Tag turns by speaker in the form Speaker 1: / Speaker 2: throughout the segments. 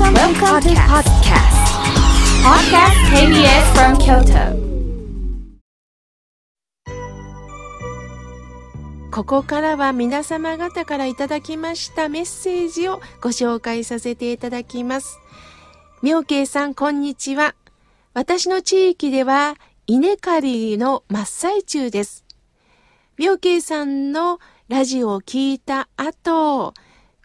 Speaker 1: Welcome, Welcome to podcast. Podcast KBS from Kyoto. ここからは皆様方からいただきましたメッセージをご紹介させていただきます。妙慶さん、こんにちは。私の地域では稲刈りの真っ最中です。妙慶さんのラジオを聞いた後、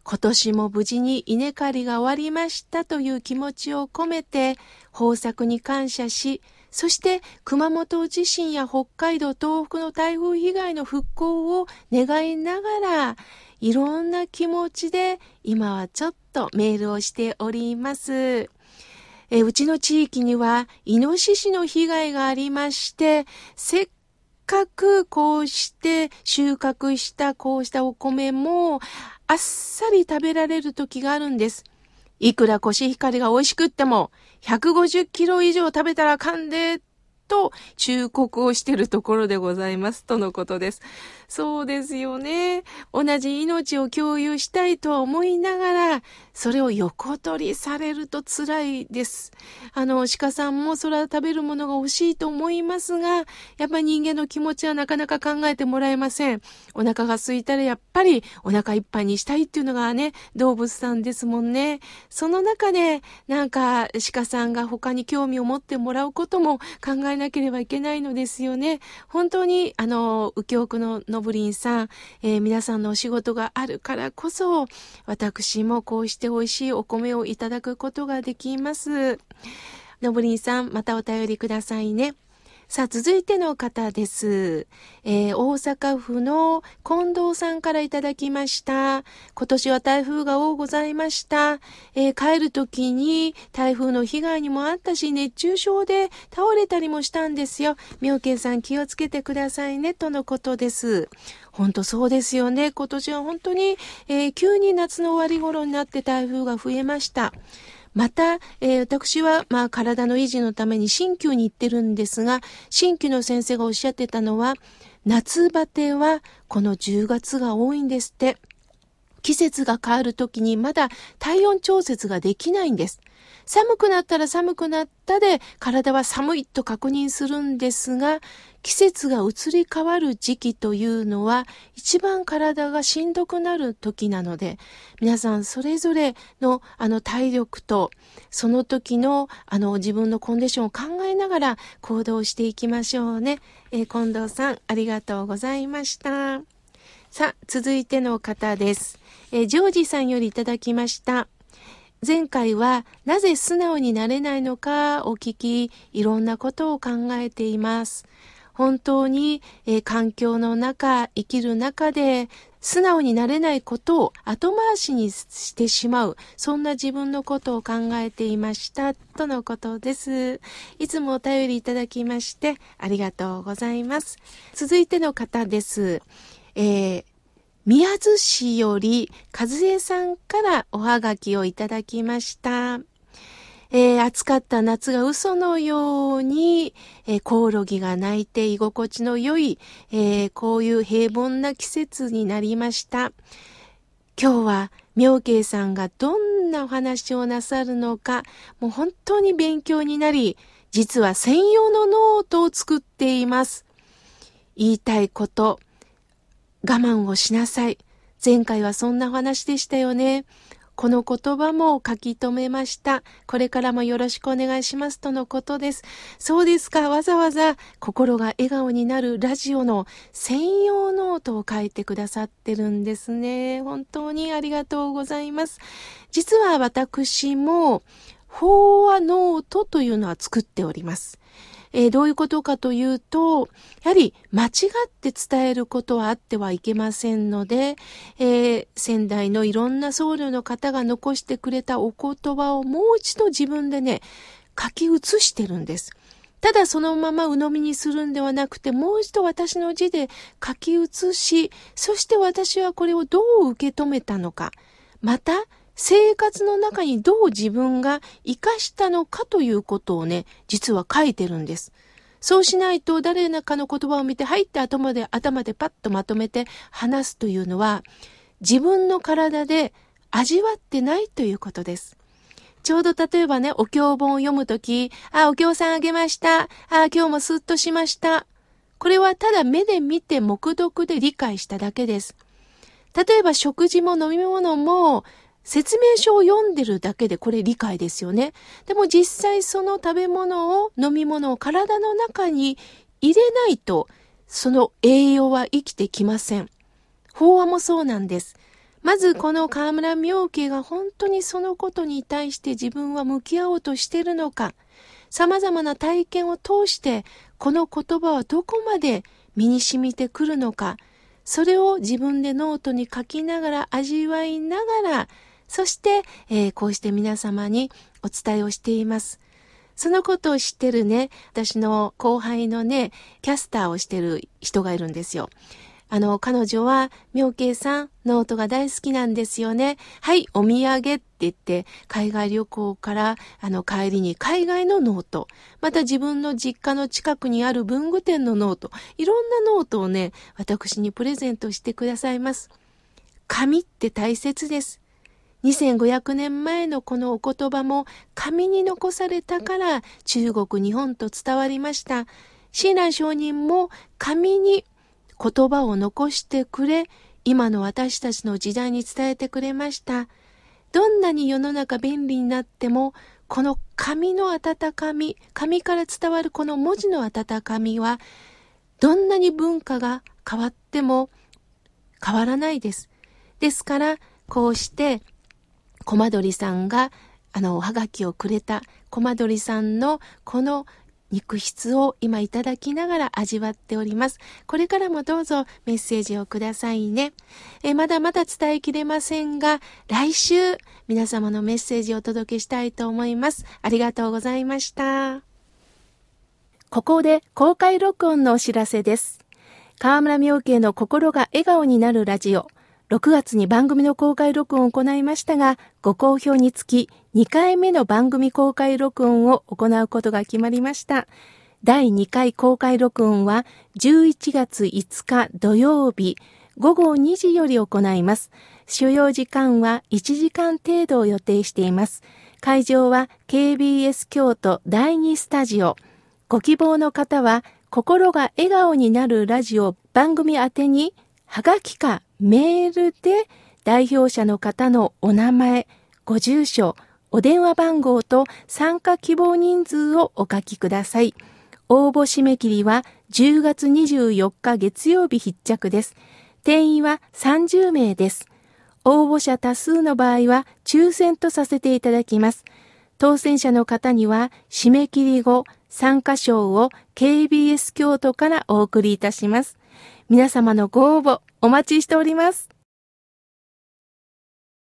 Speaker 1: 今年も無事に稲刈りが終わりましたという気持ちを込めて豊作に感謝し、そして熊本地震や北海道、東北の台風被害の復興を願いながら、いろんな気持ちで今はちょっとメールをしております。えうちの地域にはイノシシの被害がありまして、せっかくこうして収穫したこうしたお米もあっさり食べられる時があるんです。いくらコシヒカリが美味しくっても、150キロ以上食べたらあかんで、と忠告をしているところでございます。とのことです。そうですよね。同じ命を共有したいとは思いながら、それを横取りされると辛いです。あの、鹿さんもそれは食べるものが欲しいと思いますが、やっぱり人間の気持ちはなかなか考えてもらえません。お腹が空いたらやっぱりお腹いっぱいにしたいっていうのがね、動物さんですもんね。その中で、なんか鹿さんが他に興味を持ってもらうことも考えなければいけないのですよね。本当に、あの、右京区ののぶりんさん、えー、皆さんのお仕事があるからこそ、私もこうして美味しいお米をいただくことができます。のぶりんさん、またお便りくださいね。さあ、続いての方です。えー、大阪府の近藤さんからいただきました。今年は台風が多ございました。えー、帰る時に台風の被害にもあったし、熱中症で倒れたりもしたんですよ。妙慶さん気をつけてくださいね、とのことです。本当そうですよね。今年は本当に、えー、急に夏の終わり頃になって台風が増えました。また、えー、私は、まあ、体の維持のために新旧に行ってるんですが、新旧の先生がおっしゃってたのは、夏バテはこの10月が多いんですって。季節が変わるときにまだ体温調節ができないんです。寒くなったら寒くなったで体は寒いと確認するんですが、季節が移り変わる時期というのは一番体がしんどくなる時なので、皆さんそれぞれのあの体力とその時のあの自分のコンディションを考えながら行動していきましょうね。えー、近藤さんありがとうございました。さあ、続いての方です。えー、ジョージさんよりいただきました。前回はなぜ素直になれないのかを聞き、いろんなことを考えています。本当に、えー、環境の中、生きる中で、素直になれないことを後回しにしてしまう、そんな自分のことを考えていました、とのことです。いつもお便りいただきまして、ありがとうございます。続いての方です。えー宮津市より和江さんからおはがきをいただきました。えー、暑かった夏が嘘のように、えー、コオロギが鳴いて居心地の良い、えー、こういう平凡な季節になりました。今日は妙慶さんがどんなお話をなさるのか、もう本当に勉強になり、実は専用のノートを作っています。言いたいこと、我慢をしなさい。前回はそんなお話でしたよね。この言葉も書き留めました。これからもよろしくお願いしますとのことです。そうですか。わざわざ心が笑顔になるラジオの専用ノートを書いてくださってるんですね。本当にありがとうございます。実は私も、法話ノートというのは作っております。えー、どういうことかというと、やはり間違って伝えることはあってはいけませんので、えー、先代のいろんな僧侶の方が残してくれたお言葉をもう一度自分でね、書き写してるんです。ただそのまま鵜呑みにするんではなくて、もう一度私の字で書き写し、そして私はこれをどう受け止めたのか、また生活の中にどう自分が活かしたのかということをね、実は書いてるんです。そうしないと誰かの言葉を見て入って頭で頭でパッとまとめて話すというのは自分の体で味わってないということです。ちょうど例えばね、お経本を読むとき、あ、お経さんあげました。あ、今日もスッとしました。これはただ目で見て目読で理解しただけです。例えば食事も飲み物も説明書を読んでるだけでこれ理解ですよね。でも実際その食べ物を飲み物を体の中に入れないとその栄養は生きてきません。法話もそうなんです。まずこの河村明家が本当にそのことに対して自分は向き合おうとしているのか、様々な体験を通してこの言葉はどこまで身に染みてくるのか、それを自分でノートに書きながら味わいながら、そして、えー、こうして皆様にお伝えをしています。そのことを知ってるね、私の後輩のね、キャスターをしてる人がいるんですよ。あの、彼女は、妙慶さん、ノートが大好きなんですよね。はい、お土産って言って、海外旅行から、あの、帰りに海外のノート、また自分の実家の近くにある文具店のノート、いろんなノートをね、私にプレゼントしてくださいます。紙って大切です。2500年前のこのお言葉も紙に残されたから中国、日本と伝わりました。親鸞上人も紙に言葉を残してくれ、今の私たちの時代に伝えてくれました。どんなに世の中便利になっても、この紙の温かみ、紙から伝わるこの文字の温かみは、どんなに文化が変わっても変わらないです。ですから、こうして、コマドリさんが、あの、おはがきをくれた、コマドリさんのこの肉質を今いただきながら味わっております。これからもどうぞメッセージをくださいね。えまだまだ伝えきれませんが、来週皆様のメッセージをお届けしたいと思います。ありがとうございました。ここで公開録音のお知らせです。河村明慶の心が笑顔になるラジオ。6月に番組の公開録音を行いましたが、ご好評につき2回目の番組公開録音を行うことが決まりました。第2回公開録音は11月5日土曜日午後2時より行います。所要時間は1時間程度を予定しています。会場は KBS 京都第2スタジオ。ご希望の方は心が笑顔になるラジオ番組宛てにはがきかメールで代表者の方のお名前、ご住所、お電話番号と参加希望人数をお書きください。応募締め切りは10月24日月曜日必着です。定員は30名です。応募者多数の場合は抽選とさせていただきます。当選者の方には締め切り後参加賞を KBS 京都からお送りいたします。皆様のご応募お待ちしております。